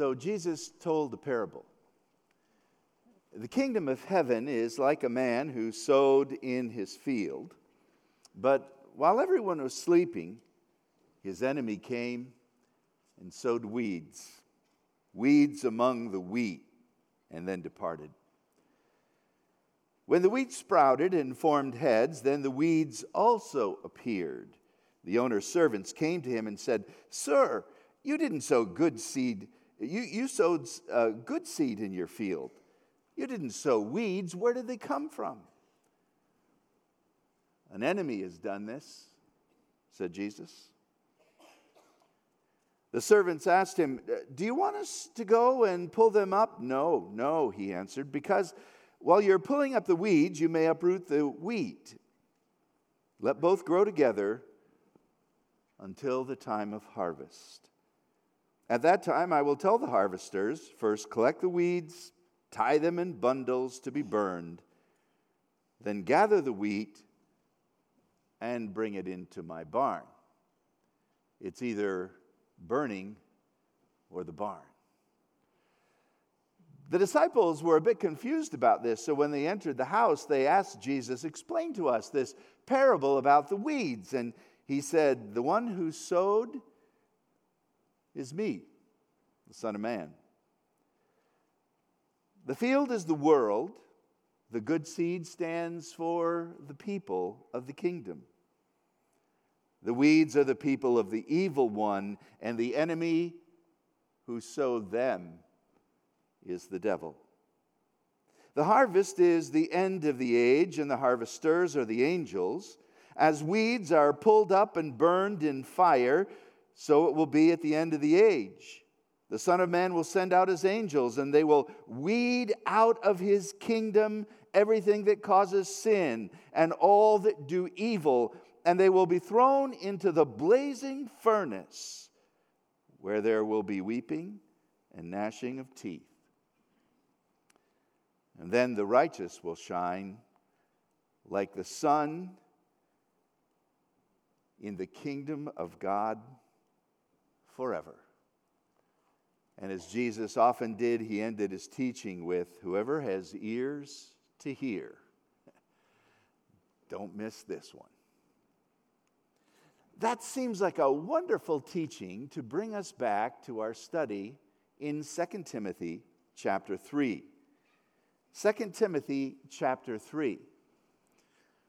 So Jesus told the parable. The kingdom of heaven is like a man who sowed in his field, but while everyone was sleeping, his enemy came and sowed weeds, weeds among the wheat, and then departed. When the wheat sprouted and formed heads, then the weeds also appeared. The owner's servants came to him and said, Sir, you didn't sow good seed. You, you sowed uh, good seed in your field. You didn't sow weeds. Where did they come from? An enemy has done this, said Jesus. The servants asked him, Do you want us to go and pull them up? No, no, he answered, because while you're pulling up the weeds, you may uproot the wheat. Let both grow together until the time of harvest. At that time, I will tell the harvesters first collect the weeds, tie them in bundles to be burned, then gather the wheat and bring it into my barn. It's either burning or the barn. The disciples were a bit confused about this, so when they entered the house, they asked Jesus, Explain to us this parable about the weeds. And he said, The one who sowed is me, the Son of Man. The field is the world, the good seed stands for the people of the kingdom. The weeds are the people of the evil one, and the enemy who sowed them is the devil. The harvest is the end of the age, and the harvesters are the angels. As weeds are pulled up and burned in fire, so it will be at the end of the age. The Son of Man will send out his angels, and they will weed out of his kingdom everything that causes sin and all that do evil and they will be thrown into the blazing furnace where there will be weeping and gnashing of teeth. And then the righteous will shine like the sun in the kingdom of God forever. And as Jesus often did, he ended his teaching with Whoever has ears to hear, don't miss this one that seems like a wonderful teaching to bring us back to our study in 2 Timothy chapter 3. 2 Timothy chapter 3.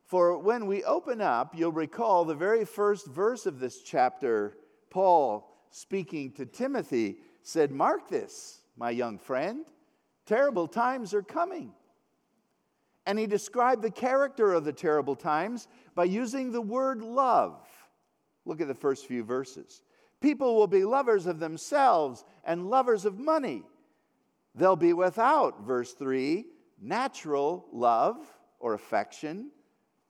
For when we open up, you'll recall the very first verse of this chapter, Paul speaking to Timothy said, Mark this, my young friend, terrible times are coming. And he described the character of the terrible times by using the word love. Look at the first few verses. People will be lovers of themselves and lovers of money. They'll be without, verse 3, natural love or affection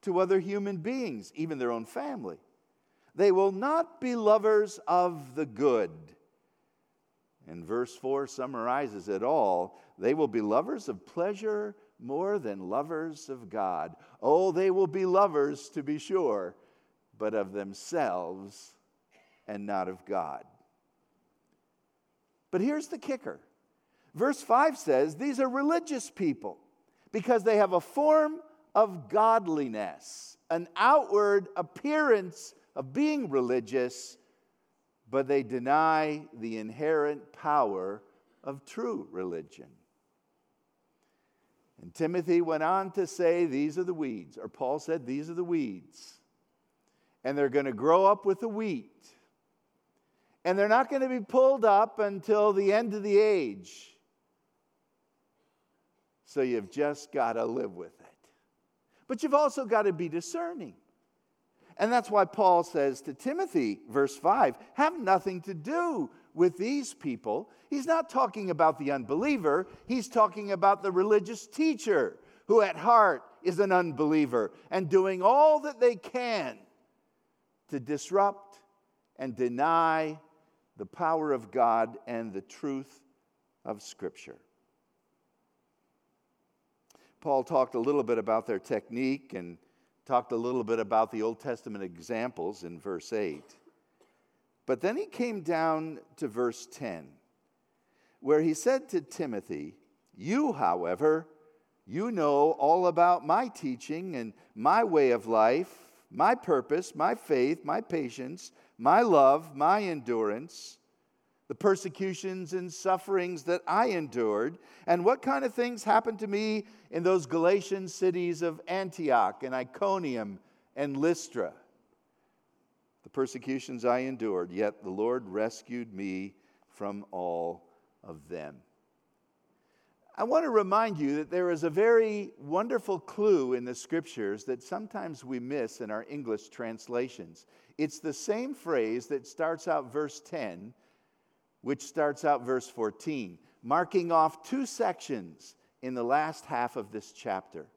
to other human beings, even their own family. They will not be lovers of the good. And verse 4 summarizes it all. They will be lovers of pleasure more than lovers of God. Oh, they will be lovers, to be sure, but of themselves and not of God. But here's the kicker verse 5 says these are religious people because they have a form of godliness, an outward appearance of being religious, but they deny the inherent power of true religion. And Timothy went on to say, These are the weeds, or Paul said, These are the weeds and they're going to grow up with the wheat. And they're not going to be pulled up until the end of the age. So you've just got to live with it. But you've also got to be discerning. And that's why Paul says to Timothy, verse 5, have nothing to do with these people. He's not talking about the unbeliever, he's talking about the religious teacher who at heart is an unbeliever and doing all that they can to disrupt and deny the power of God and the truth of Scripture. Paul talked a little bit about their technique and talked a little bit about the Old Testament examples in verse 8. But then he came down to verse 10. where he said to Timothy, You, however, you know all about my teaching and my way of life, my purpose, my faith, my patience, my love, my endurance, the persecutions and sufferings that I endured, and what kind of things happened to me in those Galatian cities of Antioch and Iconium and Lystra. The persecutions I endured, yet the Lord rescued me from all of them. I want to remind you that there is a very wonderful clue in the scriptures that sometimes we miss in our English translations. It's the same phrase that starts out verse 10, which starts out verse 14, marking off two sections in the last half of this chapter.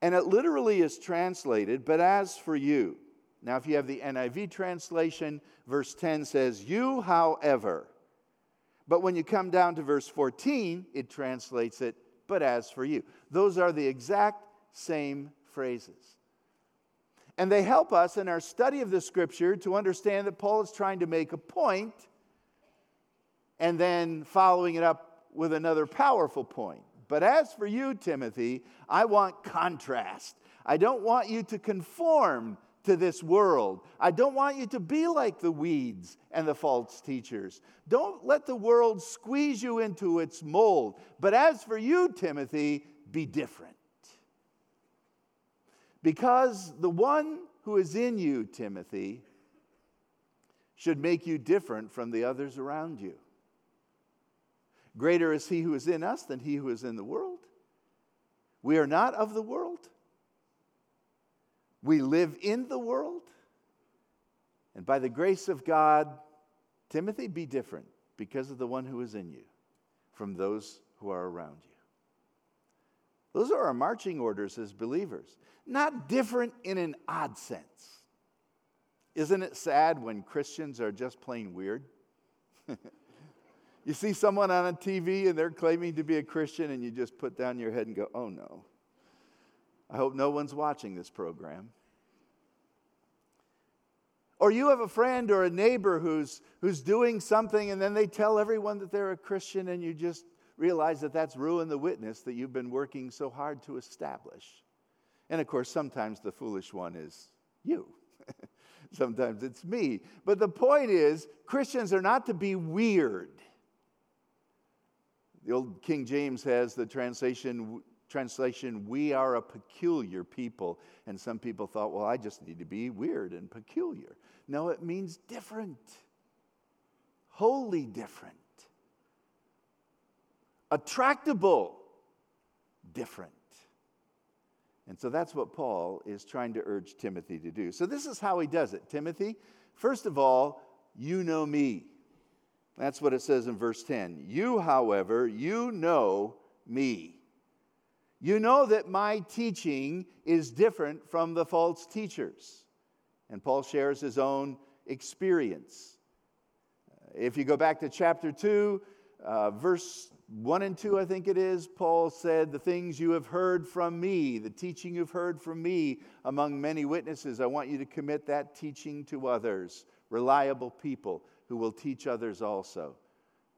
And it literally is translated, but as for you. Now, if you have the NIV translation, verse 10 says, You, however. But when you come down to verse 14, it translates it, but as for you. Those are the exact same phrases. And they help us in our study of the scripture to understand that Paul is trying to make a point and then following it up with another powerful point. But as for you, Timothy, I want contrast. I don't want you to conform to this world. I don't want you to be like the weeds and the false teachers. Don't let the world squeeze you into its mold. But as for you, Timothy, be different. Because the one who is in you, Timothy, should make you different from the others around you. Greater is he who is in us than he who is in the world. We are not of the world we live in the world. And by the grace of God, Timothy, be different because of the one who is in you from those who are around you. Those are our marching orders as believers, not different in an odd sense. Isn't it sad when Christians are just plain weird? you see someone on a TV and they're claiming to be a Christian, and you just put down your head and go, oh no. I hope no one's watching this program. Or you have a friend or a neighbor who's, who's doing something and then they tell everyone that they're a Christian and you just realize that that's ruined the witness that you've been working so hard to establish. And of course, sometimes the foolish one is you. sometimes it's me. But the point is, Christians are not to be weird. The old King James has the translation, translation, we are a peculiar people. And some people thought, well, I just need to be weird and peculiar. No, it means different, wholly different, attractable, different. And so that's what Paul is trying to urge Timothy to do. So this is how he does it. Timothy, first of all, you know me. That's what it says in verse 10. You, however, you know me. You know that my teaching is different from the false teachers. And Paul shares his own experience. If you go back to chapter 2, uh, verse 1 and 2, I think it is, Paul said, The things you have heard from me, the teaching you've heard from me among many witnesses, I want you to commit that teaching to others, reliable people who will teach others also.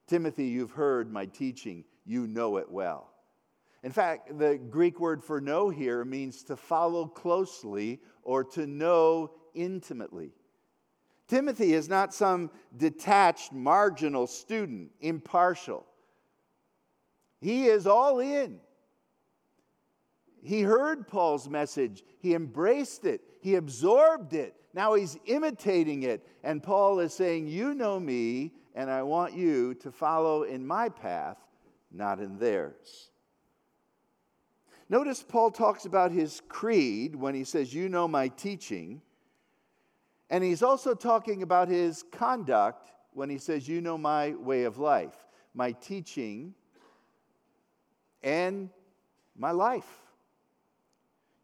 Timothy, you've heard my teaching, you know it well. In fact, the Greek word for know here means to follow closely or to know intimately. Timothy is not some detached, marginal student, impartial. He is all in. He heard Paul's message, he embraced it, he absorbed it. Now he's imitating it. And Paul is saying, You know me, and I want you to follow in my path, not in theirs. Notice Paul talks about his creed when he says, You know my teaching. And he's also talking about his conduct when he says, You know my way of life, my teaching, and my life.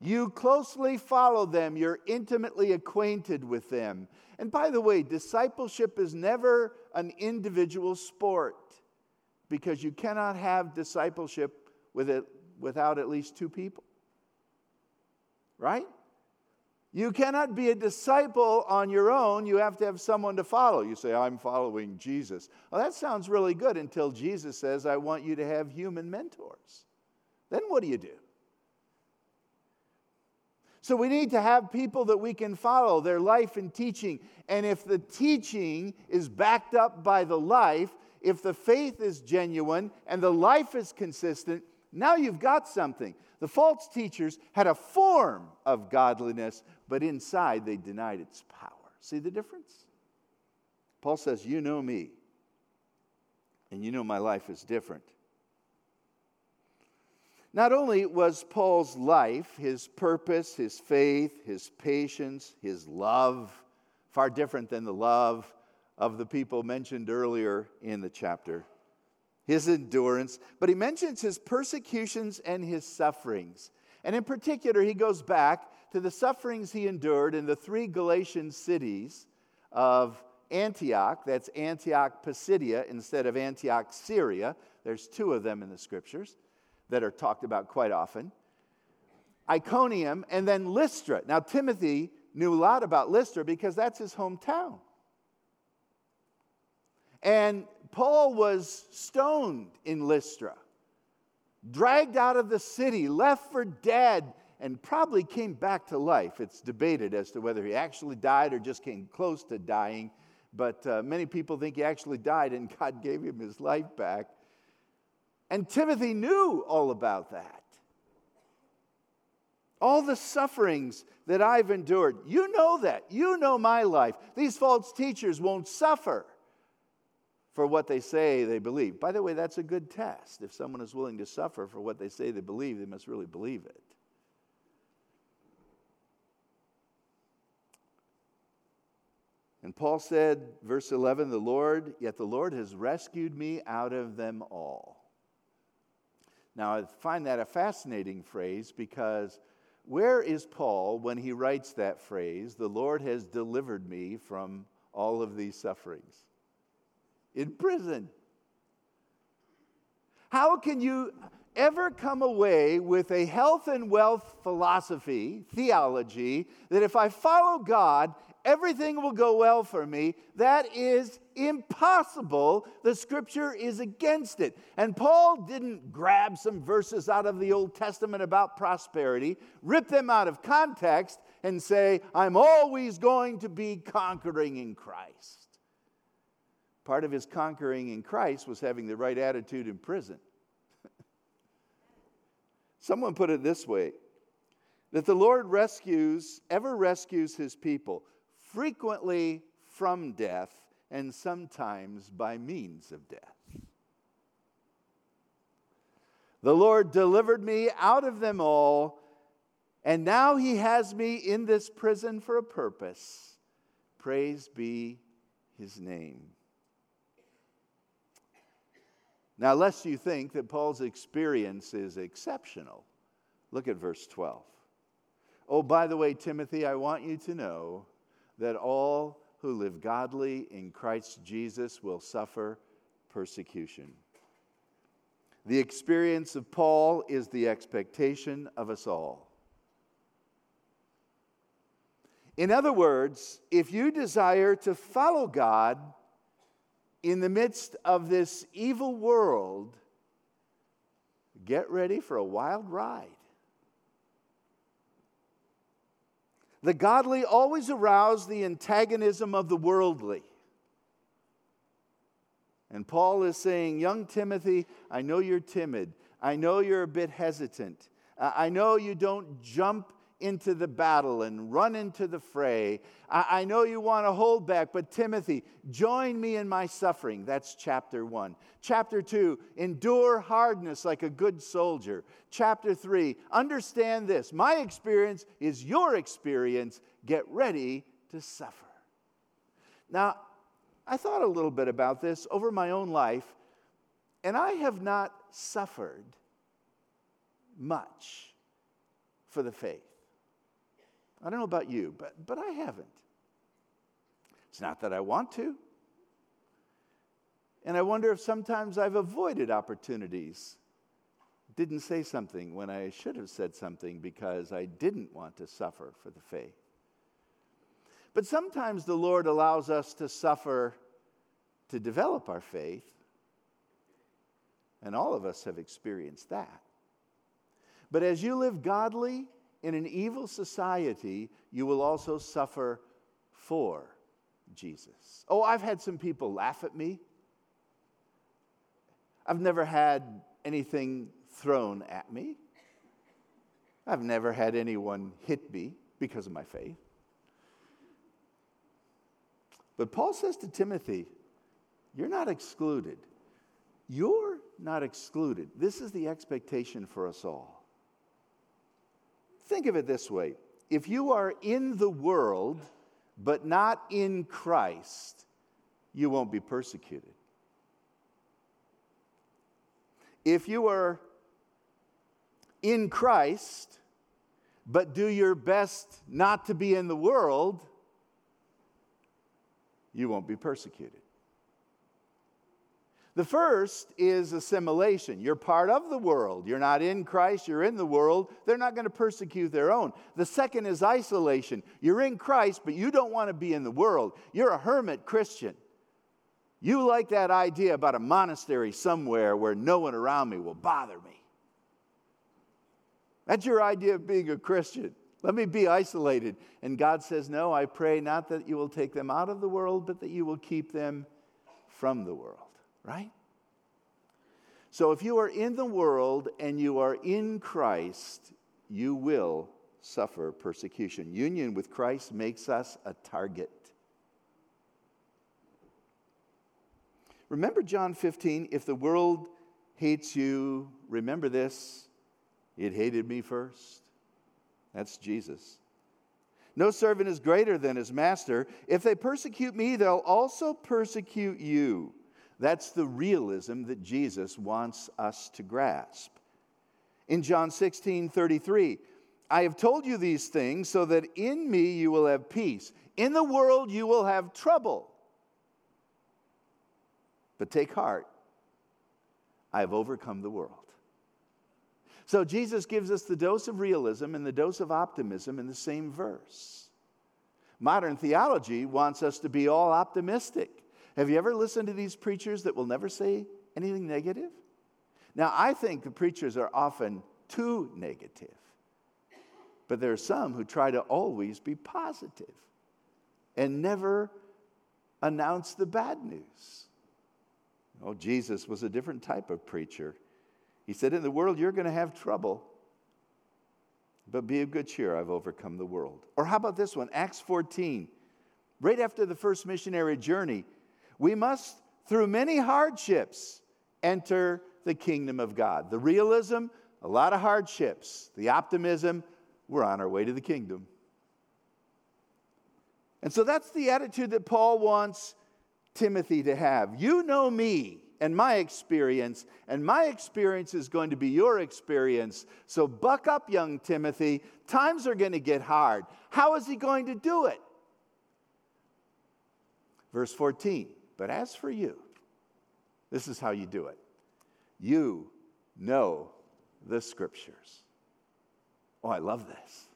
You closely follow them, you're intimately acquainted with them. And by the way, discipleship is never an individual sport because you cannot have discipleship with it without at least two people. Right? You cannot be a disciple on your own. You have to have someone to follow. You say, I'm following Jesus. Well, that sounds really good until Jesus says, I want you to have human mentors. Then what do you do? So we need to have people that we can follow, their life and teaching. And if the teaching is backed up by the life, if the faith is genuine and the life is consistent, now you've got something. The false teachers had a form of godliness, but inside they denied its power. See the difference? Paul says, You know me, and you know my life is different. Not only was Paul's life, his purpose, his faith, his patience, his love, far different than the love of the people mentioned earlier in the chapter, his endurance, but he mentions his persecutions and his sufferings. And in particular, he goes back to the sufferings he endured in the three Galatian cities of Antioch, that's Antioch Pisidia instead of Antioch Syria. There's two of them in the scriptures that are talked about quite often. Iconium, and then Lystra. Now, Timothy knew a lot about Lystra because that's his hometown. And Paul was stoned in Lystra, dragged out of the city, left for dead, and probably came back to life. It's debated as to whether he actually died or just came close to dying, but uh, many people think he actually died and God gave him his life back. And Timothy knew all about that. All the sufferings that I've endured. You know that. You know my life. These false teachers won't suffer for what they say they believe. By the way, that's a good test. If someone is willing to suffer for what they say they believe, they must really believe it. And Paul said, verse 11, the Lord, yet the Lord has rescued me out of them all. Now, I find that a fascinating phrase because where is Paul when he writes that phrase, the Lord has delivered me from all of these sufferings? In prison. How can you ever come away with a health and wealth philosophy, theology, that if I follow God everything will go well for me. That is impossible. The scripture is against it. And Paul didn't grab some verses out of the Old Testament about prosperity, rip them out of context, and say, I'm always going to be conquering in Christ. Part of his conquering in Christ was having the right attitude in prison. Someone put it this way that the Lord rescues, ever rescues his people frequently from death, and sometimes by means of death. The Lord delivered me out of them all, and now He has me in this prison for a purpose. Praise be His name. Now, lest you think that Paul's experience is exceptional, look at verse 12. Oh, by the way, Timothy, I want you to know that all who live godly in Christ Jesus will suffer persecution. The experience of Paul is the expectation of us all. In other words, if you desire to follow God in the midst of this evil world, get ready for a wild ride. The godly always arouse the antagonism of the worldly. And Paul is saying, Young Timothy, I know you're timid. I know you're a bit hesitant. I know you don't jump into the battle and run into the fray. I, I know you want to hold back, but Timothy, join me in my suffering. That's chapter one. Chapter two, endure hardness like a good soldier. Chapter three, understand this. My experience is your experience. Get ready to suffer. Now, I thought a little bit about this over my own life, and I have not suffered much for the faith. I don't know about you, but, but I haven't. It's not that I want to. And I wonder if sometimes I've avoided opportunities, didn't say something when I should have said something because I didn't want to suffer for the faith. But sometimes the Lord allows us to suffer to develop our faith. And all of us have experienced that. But as you live godly in an evil society, you will also suffer for Jesus. Oh, I've had some people laugh at me. I've never had anything thrown at me. I've never had anyone hit me because of my faith. But Paul says to Timothy, You're not excluded. You're not excluded. This is the expectation for us all. Think of it this way if you are in the world, but not in Christ, you won't be persecuted. If you are in Christ, but do your best not to be in the world, you won't be persecuted. The first is assimilation. You're part of the world. You're not in Christ, you're in the world. They're not going to persecute their own. The second is isolation. You're in Christ, but you don't want to be in the world. You're a hermit Christian. You like that idea about a monastery somewhere where no one around me will bother me. That's your idea of being a Christian. Let me be isolated. And God says, No, I pray not that you will take them out of the world, but that you will keep them from the world, right? So if you are in the world and you are in Christ, you will suffer persecution. Union with Christ makes us a target. Remember John 15 if the world hates you, remember this, it hated me first. That's Jesus. No servant is greater than his master. If they persecute me, they'll also persecute you. That's the realism that Jesus wants us to grasp. In John 16 33, I have told you these things so that in me you will have peace. In the world you will have trouble. But take heart, I have overcome the world. So Jesus gives us the dose of realism and the dose of optimism in the same verse. Modern theology wants us to be all optimistic. Have you ever listened to these preachers that will never say anything negative? Now, I think the preachers are often too negative, but there are some who try to always be positive and never announce the bad news. Oh, Jesus was a different type of preacher. He said, In the world, you're going to have trouble, but be of good cheer. I've overcome the world. Or how about this one? Acts 14. Right after the first missionary journey, we must, through many hardships, enter the kingdom of God. The realism, a lot of hardships. The optimism, we're on our way to the kingdom. And so that's the attitude that Paul wants Timothy to have. You know me and my experience, and my experience is going to be your experience. So buck up, young Timothy. Times are going to get hard. How is he going to do it? Verse 14, but as for you, this is how you do it. You know the scriptures. Oh, I love this.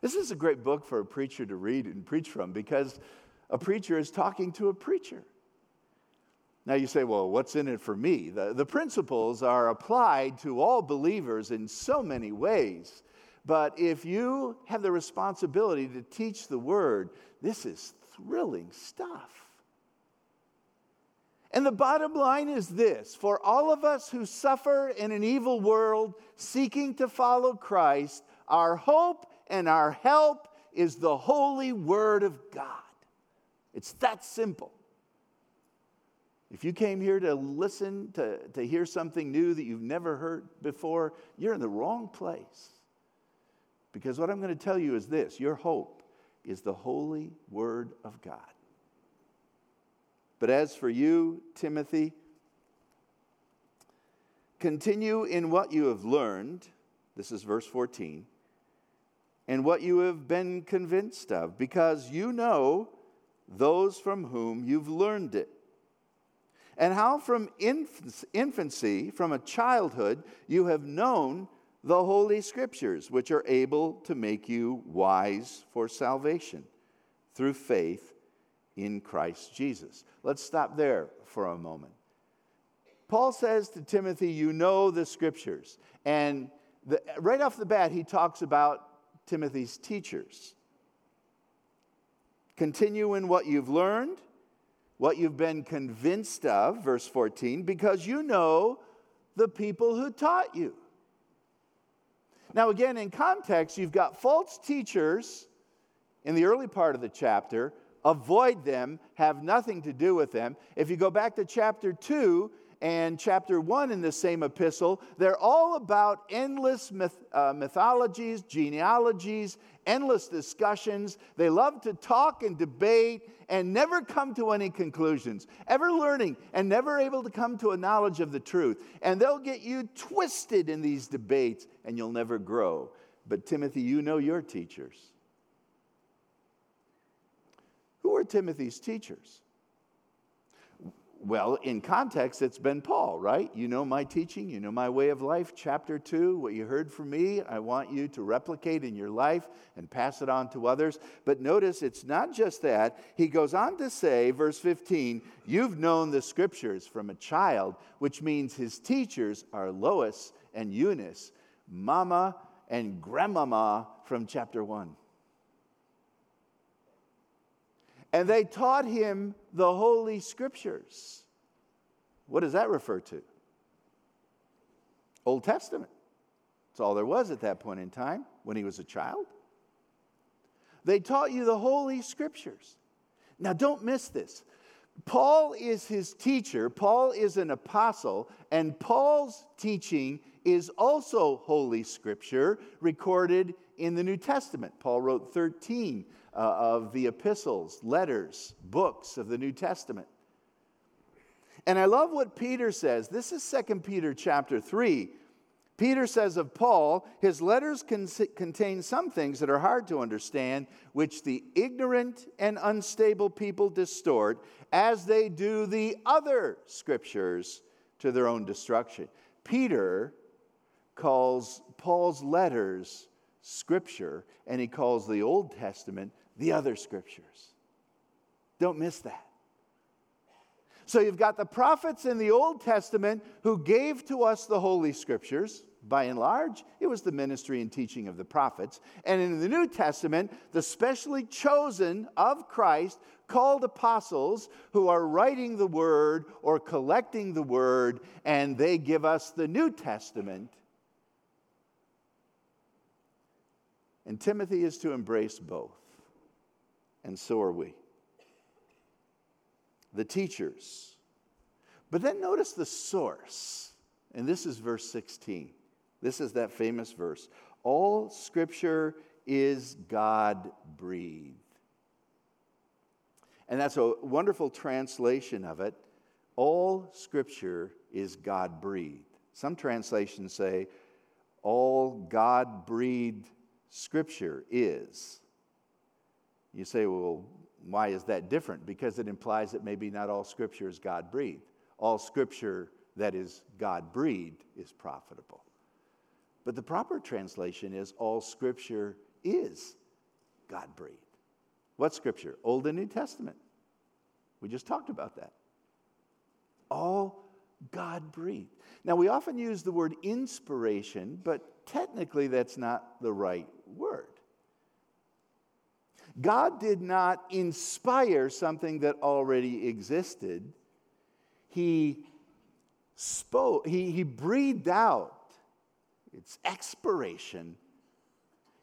This is a great book for a preacher to read and preach from because a preacher is talking to a preacher. Now you say, well, what's in it for me? The, the principles are applied to all believers in so many ways. But if you have the responsibility to teach the word, this is thrilling stuff. And the bottom line is this for all of us who suffer in an evil world seeking to follow Christ, our hope and our help is the holy word of God. It's that simple. If you came here to listen, to, to hear something new that you've never heard before, you're in the wrong place. Because what I'm going to tell you is this your hope is the holy word of God. But as for you, Timothy, continue in what you have learned. This is verse 14. And what you have been convinced of, because you know those from whom you've learned it and how from infancy, from a childhood, you have known the Holy Scriptures, which are able to make you wise for salvation through faith in Christ Jesus. Let's stop there for a moment. Paul says to Timothy, You know the Scriptures. And the, right off the bat, he talks about Timothy's teachers. Continue in what you've learned, what you've been convinced of, verse 14, because you know the people who taught you. Now, again, in context, you've got false teachers in the early part of the chapter. Avoid them, have nothing to do with them. If you go back to chapter 2, and chapter 1 in the same epistle, they're all about endless myth, uh, mythologies, genealogies, endless discussions. They love to talk and debate and never come to any conclusions, ever learning and never able to come to a knowledge of the truth. And they'll get you twisted in these debates and you'll never grow. But Timothy, you know your teachers. Timothy's teachers? Well, in context, it's been Paul, right? You know my teaching, you know my way of life. Chapter 2, what you heard from me, I want you to replicate in your life and pass it on to others. But notice it's not just that. He goes on to say, verse 15, You've known the scriptures from a child, which means his teachers are Lois and Eunice, Mama and Grandmama from chapter 1. And they taught him the Holy Scriptures. What does that refer to? Old Testament. That's all there was at that point in time when he was a child. They taught you the Holy Scriptures. Now, don't miss this. Paul is his teacher, Paul is an apostle, and Paul's teaching is also Holy Scripture recorded in the New Testament. Paul wrote 13 uh, of the epistles, letters, books of the New Testament. And I love what Peter says. This is 2 Peter chapter 3. Peter says of Paul, his letters con- contain some things that are hard to understand, which the ignorant and unstable people distort, as they do the other scriptures to their own destruction. Peter calls Paul's letters scripture, and he calls the Old Testament the other scriptures. Don't miss that. So you've got the prophets in the Old Testament who gave to us the Holy Scriptures. By and large, it was the ministry and teaching of the prophets. And in the New Testament, the specially chosen of Christ, called apostles who are writing the word or collecting the word, and they give us the New Testament. And Timothy is to embrace both and so are we. The teachers. But then notice the source. And this is verse 16. This is that famous verse. All scripture is God breathed. And that's a wonderful translation of it. All scripture is God breathed. Some translations say, all God breathed scripture is. You say, well, why is that different? Because it implies that maybe not all scripture is God breathed. All scripture that is God breathed is profitable. But the proper translation is all scripture is God breathed. What scripture? Old and New Testament. We just talked about that. All God breathed. Now, we often use the word inspiration, but technically that's not the right word. God did not inspire something that already existed. He spoke, he, he breathed out, it's expiration.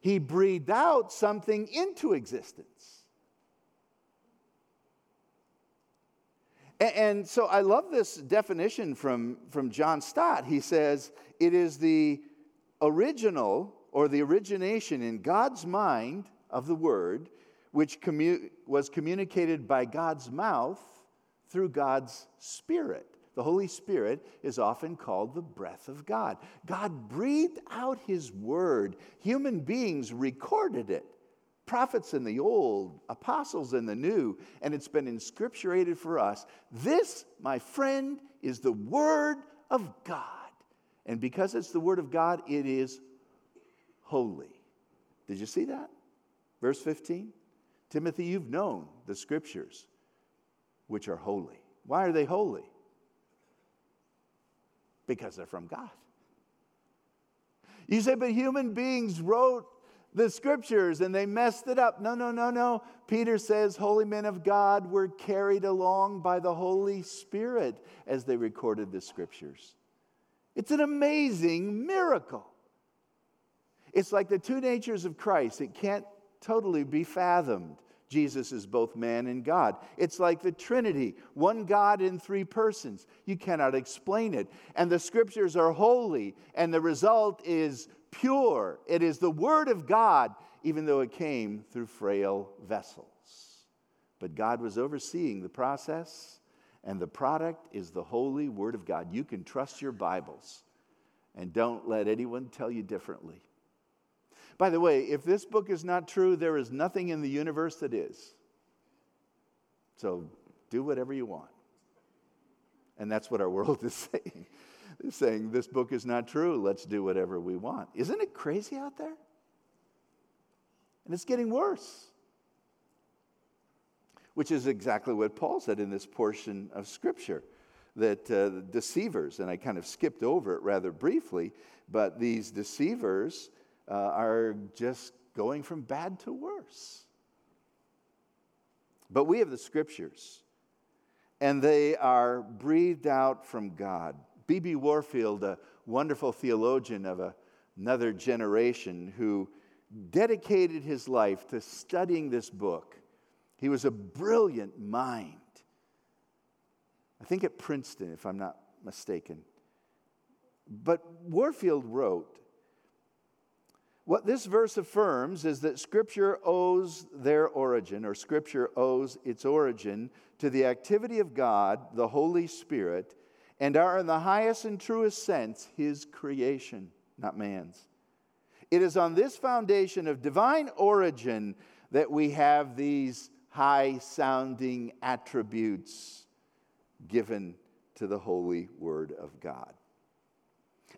He breathed out something into existence. And, and so I love this definition from, from John Stott. He says, it is the original or the origination in God's mind of the Word which commu- was communicated by God's mouth through God's Spirit. The Holy Spirit is often called the breath of God. God breathed out His word, human beings recorded it. Prophets in the old, apostles in the new, and it's been inscripturated for us. This, my friend, is the Word of God. And because it's the Word of God, it is holy. Did you see that? Verse 15. Timothy, you've known the scriptures, which are holy. Why are they holy? Because they're from God. You say, but human beings wrote the scriptures and they messed it up. No, no, no, no. Peter says, Holy men of God were carried along by the Holy Spirit as they recorded the scriptures. It's an amazing miracle. It's like the two natures of Christ, it can't totally be fathomed. Jesus is both man and God. It's like the Trinity, one God in three persons. You cannot explain it. And the scriptures are holy, and the result is pure. It is the Word of God, even though it came through frail vessels. But God was overseeing the process, and the product is the holy Word of God. You can trust your Bibles, and don't let anyone tell you differently. By the way, if this book is not true, there is nothing in the universe that is. So do whatever you want. And that's what our world is saying It's saying this book is not true. Let's do whatever we want. Isn't it crazy out there? And it's getting worse. Which is exactly what Paul said in this portion of Scripture that uh, deceivers, and I kind of skipped over it rather briefly, but these deceivers uh, are just going from bad to worse. But we have the Scriptures, and they are breathed out from God B.B. Warfield, a wonderful theologian of a, another generation who dedicated his life to studying this book. He was a brilliant mind. I think at Princeton, if I'm not mistaken. But Warfield wrote, what this verse affirms is that Scripture owes their origin, or Scripture owes its origin, to the activity of God, the Holy Spirit, and are, in the highest and truest sense, His creation, not man's. It is on this foundation of divine origin that we have these high sounding attributes given to the holy word of God.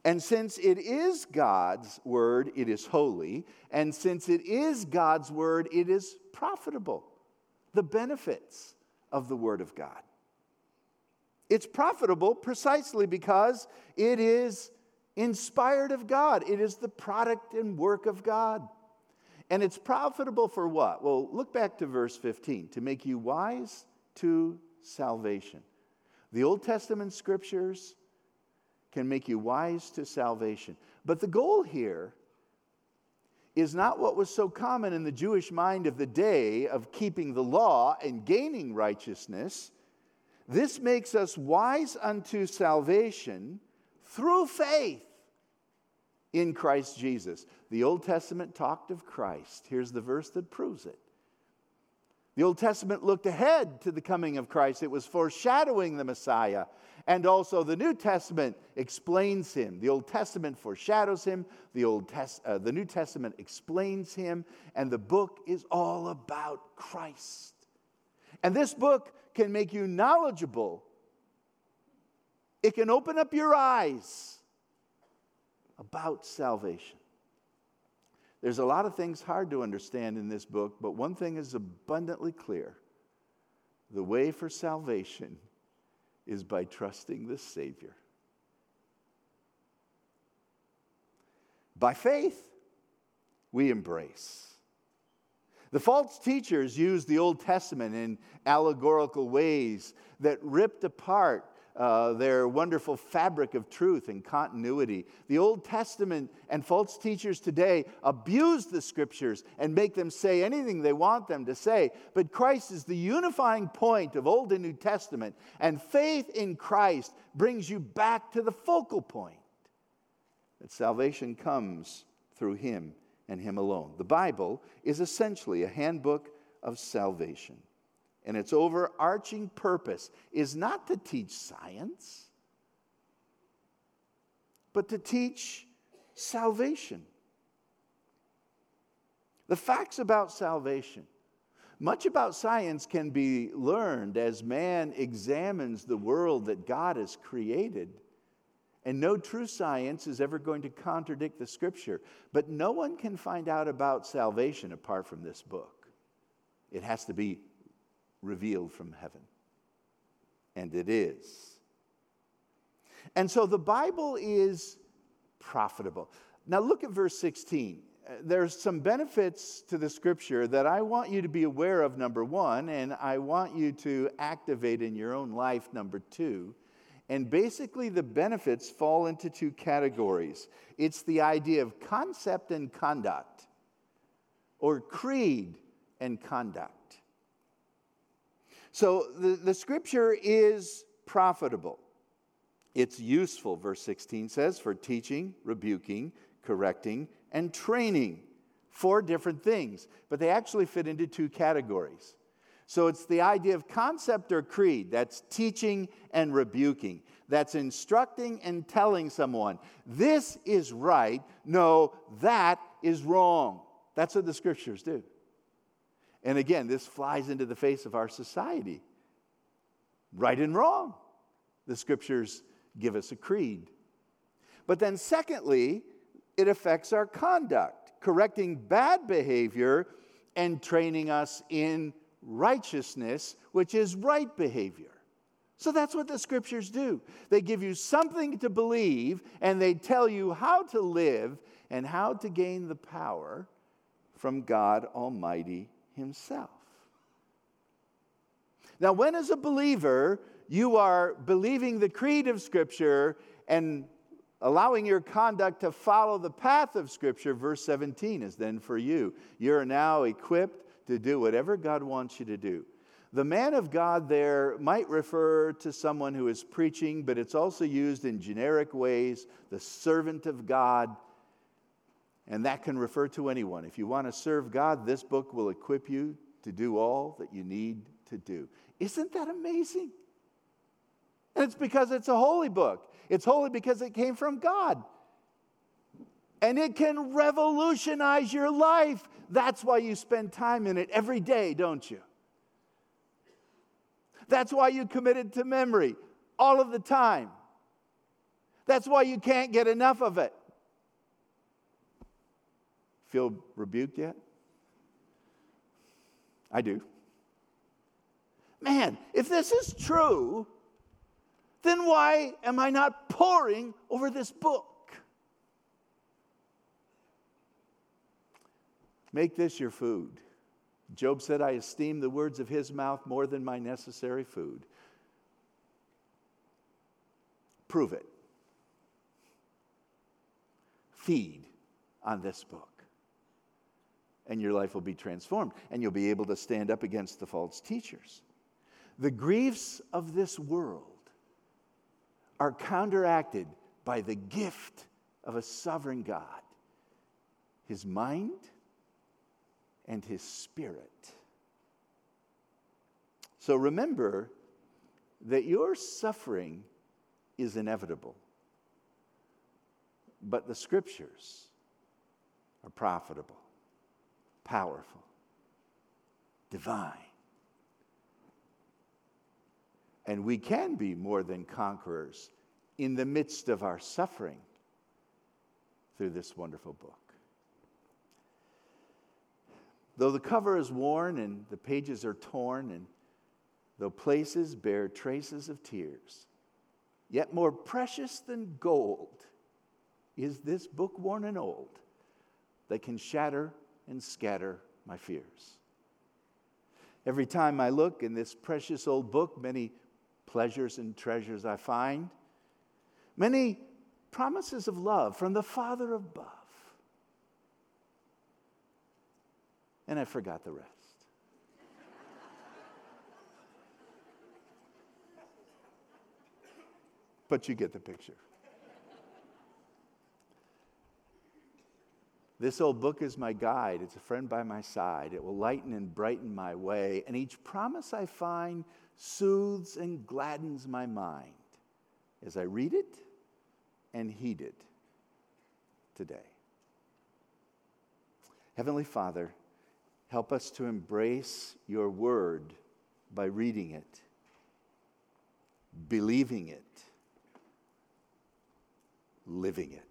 And since it is God's word, it is holy. And since it is God's word, it is profitable. The benefits of the word of God. It's profitable precisely because it is inspired of God. It is the product and work of God. And it's profitable for what? Well, look back to verse 15 to make you wise to salvation. The Old Testament scriptures can make you wise to salvation. But the goal here is not what was so common in the Jewish mind of the day of keeping the law and gaining righteousness. This makes us wise unto salvation through faith in Christ Jesus. The Old Testament talked of Christ. Here's the verse that proves it. The Old Testament looked ahead to the coming of Christ, it was foreshadowing the Messiah. And also, the New Testament explains him. The Old Testament foreshadows him, the, Old Tes- uh, the New Testament explains him, and the book is all about Christ. And this book can make you knowledgeable, it can open up your eyes about salvation. There's a lot of things hard to understand in this book, but one thing is abundantly clear the way for salvation is by trusting the Savior. By faith, we embrace. The false teachers used the Old Testament in allegorical ways that ripped apart uh, their wonderful fabric of truth and continuity. The Old Testament and false teachers today abuse the scriptures and make them say anything they want them to say. But Christ is the unifying point of Old and New Testament, and faith in Christ brings you back to the focal point that salvation comes through Him and Him alone. The Bible is essentially a handbook of salvation. And its overarching purpose is not to teach science, but to teach salvation. The facts about salvation. Much about science can be learned as man examines the world that God has created And no true science is ever going to contradict the scripture. But no one can find out about salvation apart from this book. It has to be revealed from heaven. And it is. And so the Bible is profitable. Now look at verse 16. There's some benefits to the scripture that I want you to be aware of, number one, and I want you to activate in your own life, number two. And basically, the benefits fall into two categories it's the idea of concept and conduct, or creed and conduct. So the, the scripture is profitable. It's useful, verse 16 says, for teaching, rebuking, correcting, and training. Four different things, but they actually fit into two categories. So it's the idea of concept or creed that's teaching and rebuking, that's instructing and telling someone, this is right, no, that is wrong. That's what the scriptures do. And again, this flies into the face of our society. Right and wrong. The scriptures give us a creed. But then, secondly, it affects our conduct, correcting bad behavior and training us in righteousness, which is right behavior. So that's what the scriptures do. They give you something to believe and they tell you how to live and how to gain the power from God Almighty Himself. Now, when as a believer you are believing the creed of Scripture and allowing your conduct to follow the path of Scripture, verse 17 is then for you. You're now equipped to do whatever God wants you to do. The man of God there might refer to someone who is preaching, but it's also used in generic ways the servant of God. And that can refer to anyone. If you want to serve God, this book will equip you to do all that you need to do. Isn't that amazing? And it's because it's a holy book. It's holy because it came from God. And it can revolutionize your life. That's why you spend time in it every day, don't you? That's why you commit it to memory all of the time. That's why you can't get enough of it. Feel rebuked yet? I do. Man, if this is true, then why am I not poring over this book? Make this your food. Job said, I esteem the words of his mouth more than my necessary food. Prove it. Feed on this book. And your life will be transformed, and you'll be able to stand up against the false teachers. The griefs of this world are counteracted by the gift of a sovereign God his mind and his spirit. So remember that your suffering is inevitable, but the scriptures are profitable, powerful, divine. And we can be more than conquerors in the midst of our suffering through this wonderful book. Though the cover is worn and the pages are torn, and though places bear traces of tears, yet more precious than gold is this book worn and old that can shatter and scatter my fears. Every time I look in this precious old book, many pleasures and treasures I find, many promises of love from the Father above. And I forgot the rest. but you get the picture. This old book is my guide. It's a friend by my side. It will lighten and brighten my way. And each promise I find soothes and gladdens my mind as I read it and heed it today. Heavenly Father, help us to embrace your word by reading it, believing it, living it.